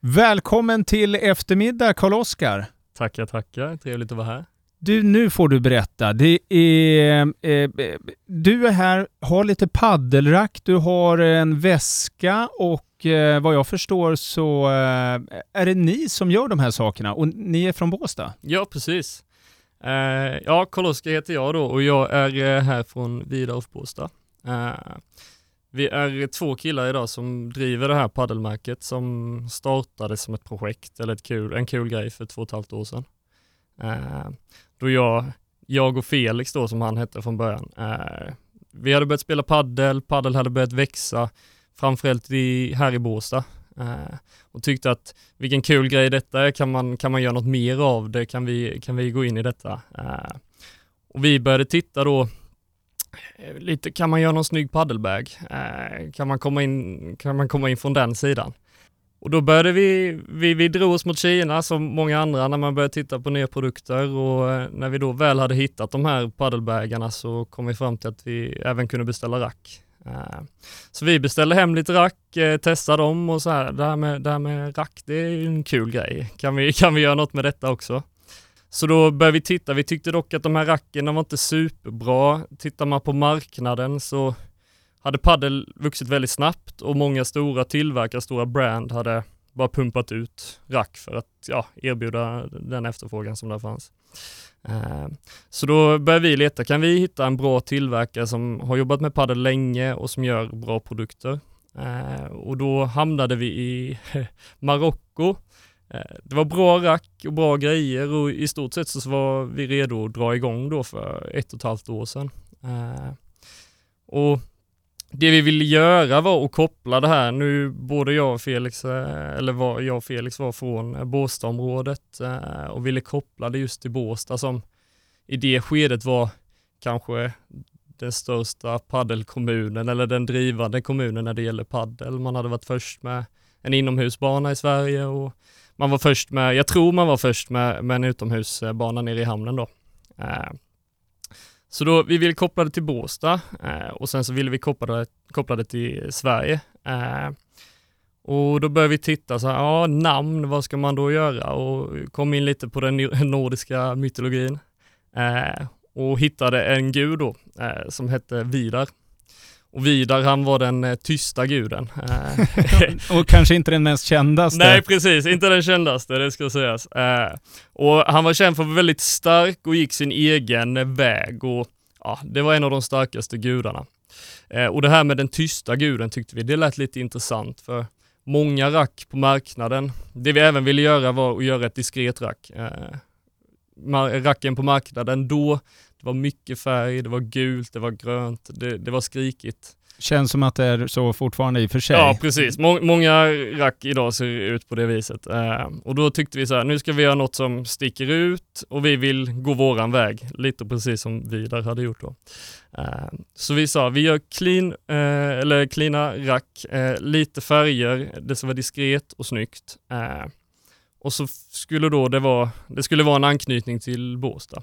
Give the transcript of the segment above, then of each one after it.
Välkommen till eftermiddag Karl-Oskar. Tackar, tackar. Trevligt att vara här. Du, nu får du berätta. Det är, eh, du är här, har lite paddelrack, du har en väska och eh, vad jag förstår så eh, är det ni som gör de här sakerna och ni är från Båstad? Ja, precis. Eh, ja, Karl-Oskar heter jag då och jag är eh, här från Vidarf Båstad. Vi är två killar idag som driver det här paddelmärket som startade som ett projekt eller ett kul, en kul grej för två och ett halvt år sedan. Eh, då jag, jag och Felix då som han hette från början, eh, vi hade börjat spela paddel, paddel hade börjat växa, framförallt i, här i Båstad. Eh, och tyckte att vilken kul grej detta är, kan man, kan man göra något mer av det, kan vi, kan vi gå in i detta? Eh, och vi började titta då Eh, lite, kan man göra någon snygg paddelbag? Eh, kan, man komma in, kan man komma in från den sidan? Och då började vi, vi, vi drog oss mot Kina som många andra när man började titta på nya produkter och eh, när vi då väl hade hittat de här paddelbägarna så kom vi fram till att vi även kunde beställa rack. Eh, så vi beställde hem lite rack, testade dem och så här, det här med, det här med rack, det är en kul grej. Kan vi, kan vi göra något med detta också? Så då började vi titta, vi tyckte dock att de här racken var inte superbra. Tittar man på marknaden så hade paddel vuxit väldigt snabbt och många stora tillverkare, stora brand hade bara pumpat ut rack för att ja, erbjuda den efterfrågan som där fanns. Eh, så då började vi leta, kan vi hitta en bra tillverkare som har jobbat med paddel länge och som gör bra produkter? Eh, och då hamnade vi i Marocko Eh, det var bra rack och bra grejer och i stort sett så var vi redo att dra igång då för ett och ett halvt år sedan. Eh, och det vi ville göra var att koppla det här, nu både jag och Felix, eh, eller var, jag och Felix var från Båstadområdet och ville koppla det just till Båstad som i det skedet var kanske den största paddelkommunen eller den drivande kommunen när det gäller paddel. Man hade varit först med en inomhusbana i Sverige och man var först med, jag tror man var först med, med en utomhusbana nere i hamnen då. Eh, så då, vi ville koppla det till Båstad eh, och sen så ville vi koppla det, koppla det till Sverige. Eh, och då började vi titta så här, ja namn, vad ska man då göra? Och kom in lite på den nordiska mytologin. och hittade en gud då, som hette Vidar. Och Vidar han var den eh, tysta guden. och kanske inte den mest kändaste. Nej precis, inte den kändaste, det ska sägas. Eh, och han var känd för att vara väldigt stark och gick sin egen väg och ja, det var en av de starkaste gudarna. Eh, och det här med den tysta guden tyckte vi, det lät lite intressant för många rack på marknaden. Det vi även ville göra var att göra ett diskret rack. racken på marknaden då var mycket färg, det var gult, det var grönt, det, det var skrikigt. Känns som att det är så fortfarande i och för sig. Ja, precis. Må många rack idag ser ut på det viset. Uh, och då tyckte vi så här, nu ska vi göra något som sticker ut och vi vill gå våran väg. Lite precis som vi där hade gjort då. Uh, så vi sa, vi gör clean, uh, eller cleana rack, lite färger, det ska vara diskret och snyggt. och så skulle då det vara, det skulle vara en anknytning till Båstad.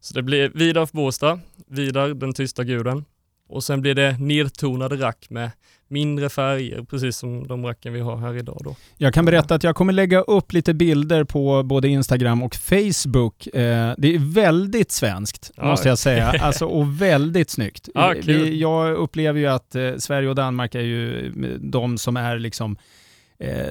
Så det blir Vidar Båstad, Vidar den tysta guden. Och sen blir det nedtonade rack med mindre färger, precis som de racken vi har här idag då. Jag kan berätta att jag kommer lägga upp lite bilder på både Instagram och Facebook. Eh, det är väldigt svenskt, ja. måste jag säga. Alltså, och väldigt snyggt. Ja, jag upplever ju att eh, Sverige och Danmark är ju de som är liksom eh,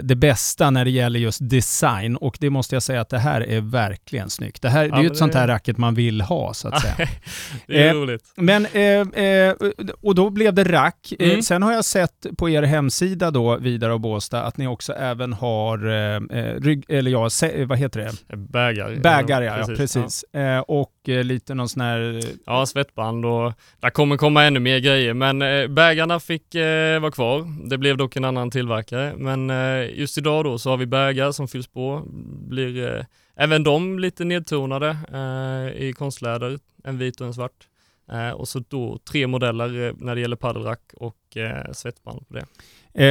det bästa när det gäller just design och det måste jag säga att det här är verkligen snyggt. Det, här, ja, det är ju ett sånt här racket man vill ha så att säga. det är eh, roligt. Men, eh, eh, och då blev det rack. Eh, mm. sen har jag sett på er hemsida då, Vidare och Båstad, att ni också även har eh, rygg, eller ja, vad heter det? Bägar. Bägar ja, precis. Ja, precis. Ja. och Eh, lite någon sån här... Eh, ja, svettband och där kommer komma ännu mer grejer, men eh, bägarna fick vara kvar. Det blev dock en annan tillverkare, men Eh, just idag då så har vi bägar som fylls på, blir eh, även de lite nedtonade eh, i konstläder, en vit och en svart och så då tre modeller när det gäller paddelrack och svettband på det.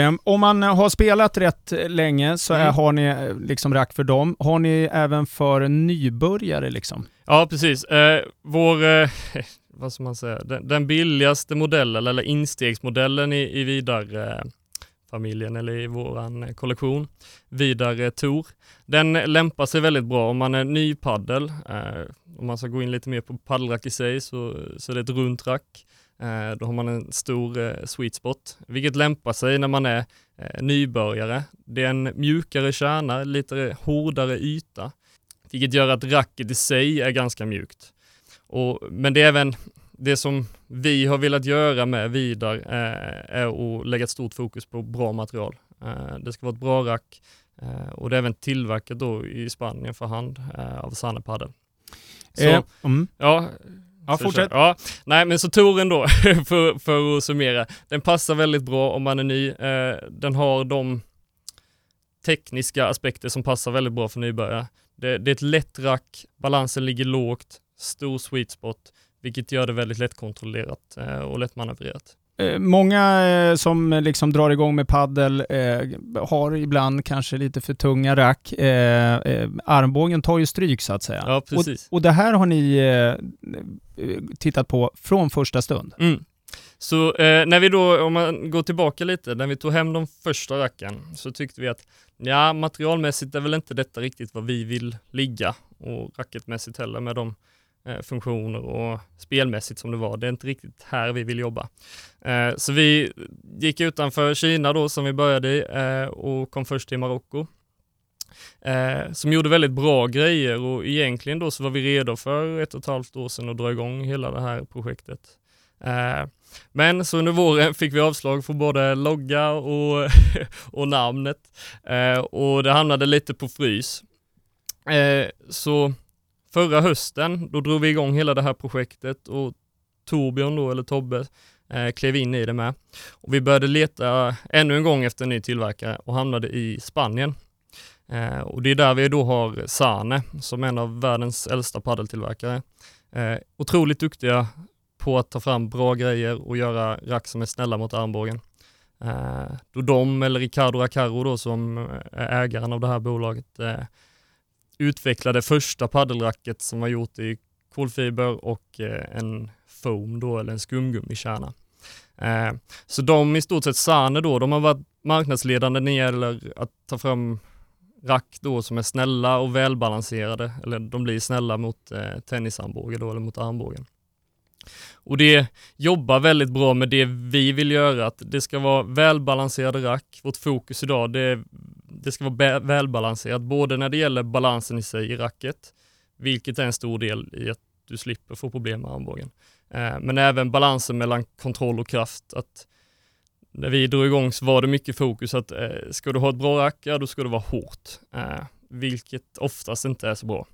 Um, om man har spelat rätt länge så mm. har ni liksom rack för dem. Har ni även för nybörjare liksom? Ja, precis. Uh, vår, uh, vad ska man säga, den, den, billigaste modellen eller instegsmodellen i, i vidare familjen eller i våran eh, kollektion. Vidare Tor. Den lämpar sig väldigt bra om man är ny paddel. Eh, om man ska gå in lite mer på paddelrack i sig så, så är det ett runt rack. Eh, då har man en stor eh, sweet spot, vilket lämpar sig när man är eh, nybörjare. Det är en mjukare kärna, lite hårdare yta, vilket gör att racket i sig är ganska mjukt. Och, men det är även det som vi har velat göra med Vidar eh, är att lägga ett stort fokus på bra material. Eh, det ska vara ett bra rack eh, och det är även tillverkat då i Spanien för hand av Sanne Padel. Så, mm. ja, Ja, fortsätt. Ja, nej men så touren då, för, för att summera, den passar väldigt bra om man är ny. den har de tekniska aspekter som passar väldigt bra för nybörjare. Det, det är ett lätt rack, balansen ligger lågt, stor sweet spot, vilket gör det väldigt lättkontrollerat eh, och lättmanövrerat. Eh, många eh, som liksom drar igång med paddel har ibland kanske lite för tunga rack. armbågen tar ju stryk så att säga. Ja, precis. Och, och det här har ni tittat på från första stund. Mm. Så eh, när vi då, om man går tillbaka lite, när vi tog hem de första racken så tyckte vi att ja, materialmässigt är väl inte detta riktigt vad vi vill ligga och racketmässigt heller med de Eh, funktioner och spelmässigt som det var. Det är inte riktigt här vi vill jobba. Eh, så vi gick utanför Kina då som vi började i eh, och kom först till Marocko. Som gjorde väldigt bra grejer och egentligen då så var vi redo för ett och ett halvt år sedan att dra igång hela det här projektet. Men så under våren fick vi avslag på både logga och, och namnet och det hamnade lite på frys. Så förra hösten, då drog vi igång hela det här projektet och Torbjörn då, eller Tobbe, eh, klev in i det med. Och vi började leta ännu en gång efter en ny tillverkare och hamnade i Spanien. Eh, och det är där vi då har Sane som är en av världens äldsta paddeltillverkare. Eh, otroligt duktiga på att ta fram bra grejer och göra rack som är snälla mot armbågen. Eh, då de, eller Ricardo Acaro då som är ägaren av det här bolaget, eh, utvecklade första paddelracket som var gjort i kolfiber och eh, en foam då, eller en skumgummikärna. Eh, så de i stort sett, Sane då, de har varit marknadsledande när det gäller att ta fram rack då som är snälla och välbalanserade, eller de blir snälla mot eh, tennisarmbåge då, eller mot armbågen. Och det jobbar väldigt bra med det vi vill göra, att det ska vara välbalanserade rack. Vårt fokus idag, det, det ska vara välbalanserat, både när det gäller balansen i sig i racket, vilket är en stor del i att du slipper få problem med armbågen. Eh, men även balansen mellan kontroll och kraft. Att när vi drog igång så var det mycket fokus att eh, ska du ha ett bra rack, ja då ska det vara hårt, eh, vilket oftast inte är så bra.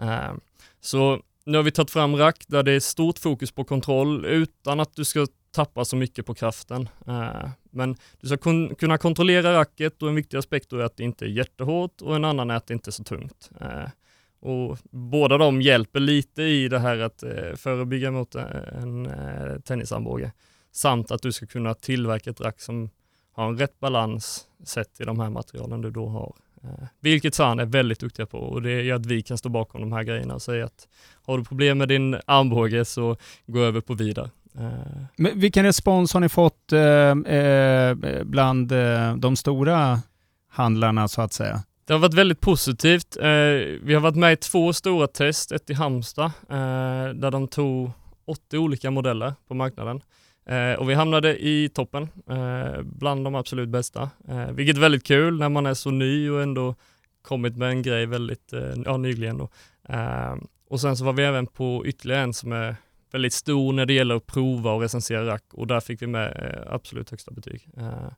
Eh, så nu har vi tagit fram rack där det är stort fokus på kontroll utan att du ska tappa så mycket på kraften. Eh, men du ska kun kunna kontrollera racket och en viktig aspekt är att det inte är jättehårt och en annan är att det inte är så tungt. Eh, och båda de hjälper lite i det här att eh, förebygga mot en tennisarmbåge. Samt att du ska kunna tillverka ett rack som har en rätt balans sett i de här materialen du då har. Vilket San är väldigt duktiga på och det gör att vi kan stå bakom de här grejerna och säga att har du problem med din armbåge så gå över på Vidar. Eh, Men vilken respons har ni fått eh, eh, bland de stora handlarna så att säga? Det har varit väldigt positivt. Vi har varit med i två stora test, ett i Halmstad där de tog 80 olika modeller på marknaden. Eh, och vi hamnade i toppen, eh, bland de absolut bästa, eh, vilket är väldigt kul när man är så ny och ändå kommit med en grej väldigt eh, ja, nyligen. Då. Eh, och sen så var vi även på ytterligare en som är väldigt stor när det gäller att prova och recensera rack och där fick vi med eh, absolut högsta betyg. Eh,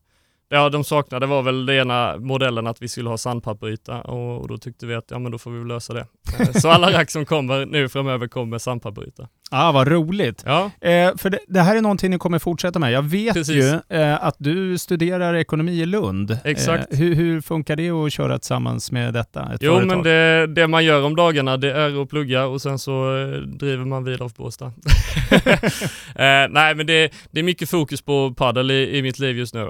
ja, de saknade var väl den ena modellen att vi skulle ha sandpapperyta och, och då tyckte vi att ja, men då får vi lösa det. Eh, så alla rack som kommer nu framöver kommer med sandpapperyta. Ah, vad roligt! Ja. Eh, för det, det, här är någonting ni kommer fortsätta med. Jag vet Precis. ju eh, att du studerar ekonomi i Lund. Exakt. Eh, hur, hur, funkar det att köra tillsammans med detta? Ett jo, företag? men det, det, man gör om dagarna det är att plugga och sen så eh, driver man vidare på Båstad. Eh, nej, men det, det, är mycket fokus på paddel i, i mitt liv just nu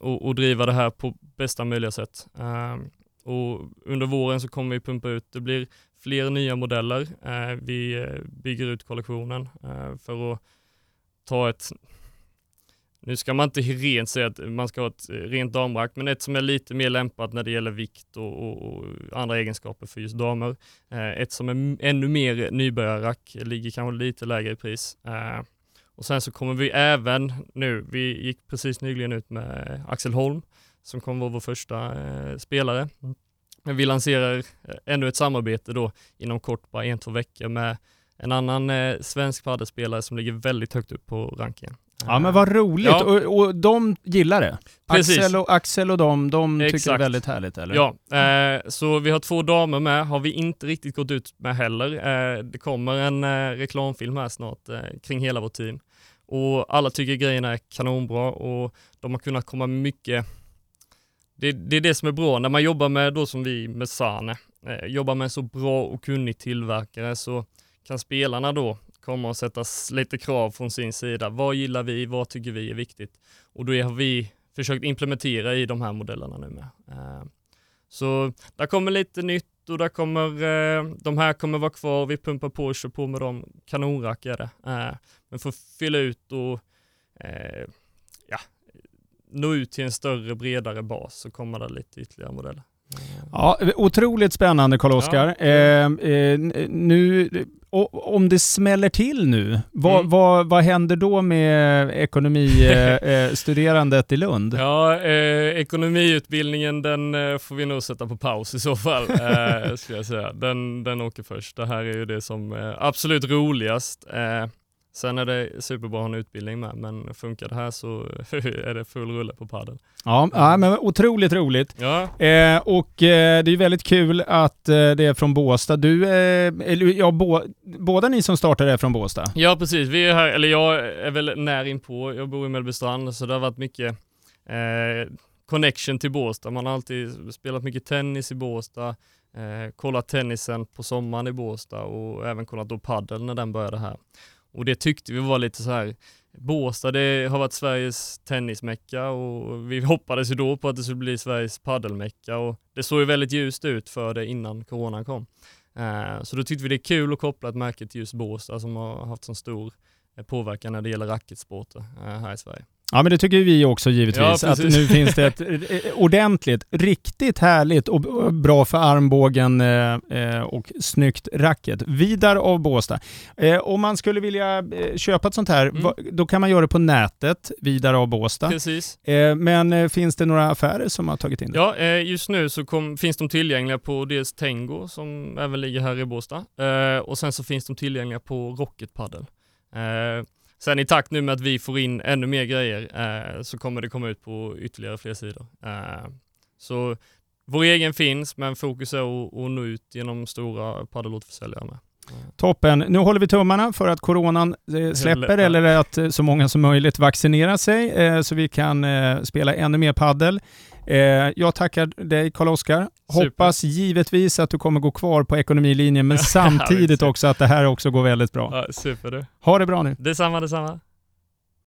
och, och driva det här på bästa möjliga sätt. Och under våren så kommer vi pumpa ut, det blir fler nya modeller. Eh, vi eh, bygger ut kollektionen eh, för att ta ett nu ska man inte rent säga att man ska ha ett rent damrack, men ett som är lite mer lämpat när det gäller vikt och, och, och andra egenskaper för just damer. Eh, ett som är ännu mer nybörjarrack, ligger kanske lite lägre i pris. Eh, och sen så kommer vi även nu, vi gick precis nyligen ut med Axel Holm som kommer vara vår första eh, spelare. Men vi lanserar eh, ännu ett samarbete då inom kort, bara en, två veckor med en annan eh, svensk padelspelare som ligger väldigt högt upp på rankingen. Ja men vad roligt, ja. och, och de gillar det? Precis. Axel och, Axel och de, de tycker det är väldigt härligt eller? Ja, eh, så vi har två damer med, har vi inte riktigt gått ut med heller. Eh, det kommer en eh, reklamfilm här snart eh, kring hela vårt team. Och alla tycker grejerna är kanonbra och de har kunnat komma mycket det, det, är det som är bra när man jobbar med, då som vi med Sane, eh, jobbar med en så bra och kunnig tillverkare så kan spelarna då komma och sätta lite krav från sin sida. Vad gillar vi? Vad tycker vi är viktigt? Och då har vi försökt implementera i de här modellerna nu med. Eh, så där kommer lite nytt och där kommer, eh, de här kommer vara kvar. Vi pumpar på och kör på med dem. Kanonrack är det. Eh, men för att fylla ut och eh, nå ut till en större, bredare bas så kommer det lite ytterligare modeller. Ja, otroligt spännande Karl-Oskar. Ja. Eh, eh, nu, om det smäller till nu, vad, mm. vad, vad händer då med ekonomistuderandet eh, i Lund? Ja, eh, ekonomiutbildningen den eh, får vi nog sätta på paus i så fall. Eh, jag säga. Den, den åker först. Det här är ju det som är absolut roligast. Sen är det superbra att ha en utbildning med, men funkar det här så är det full rulle på padel. Ja, ja men otroligt roligt. Ja. Eh, och eh, det är väldigt kul att eh, det är från Båstad. Du, eh, ja, bo, båda ni som startade är från Båstad? Ja, precis. Vi är här, eller jag är väl när inpå. Jag bor i Mellbystrand, så det har varit mycket eh, connection till Båstad. Man har alltid spelat mycket tennis i Båstad, eh, kollat tennisen på sommaren i Båstad och även kollat då paddel när den började här. Och det tyckte vi var lite så här, Båstad det har varit Sveriges tennismecka och vi hoppades ju då på att det skulle bli Sveriges paddelmecka och det såg ju väldigt ljust ut för det innan coronan kom. Eh, så då tyckte vi det är kul att koppla ett märke till just Båstad som har haft så stor eh, påverkan när det gäller racketsporter eh, här i Sverige. Ja men det tycker vi också givetvis, ja, att nu finns det ett ordentligt, riktigt härligt och bra för armbågen eh, eh, och snyggt racket. Vidar av Båstad. Eh, om man skulle vilja köpa ett sånt här, mm. då kan man göra det på nätet, Vidar av Båstad. Precis. Men finns det några affärer som har tagit in det? Ja, just nu så kom, finns de tillgängliga på dels Tengo som även ligger här i Båstad och sen så finns de tillgängliga på Rocket Paddle. Sen i takt nu med att vi får in ännu mer grejer eh, så kommer det komma ut på ytterligare fler sidor. Eh, så vår egen finns, men fokus är att, att nå ut genom stora paddelåterförsäljare med. Toppen. Nu håller vi tummarna för att coronan eh, släpper eller att eh, så många som möjligt vaccinerar sig eh, så vi kan spela ännu mer paddel. Jag tackar dig Karl-Oskar. Hoppas givetvis att du kommer gå kvar på ekonomilinjen men samtidigt också att det här också går väldigt bra. Ja, super. Ha det bra nu. Detsamma, detsamma.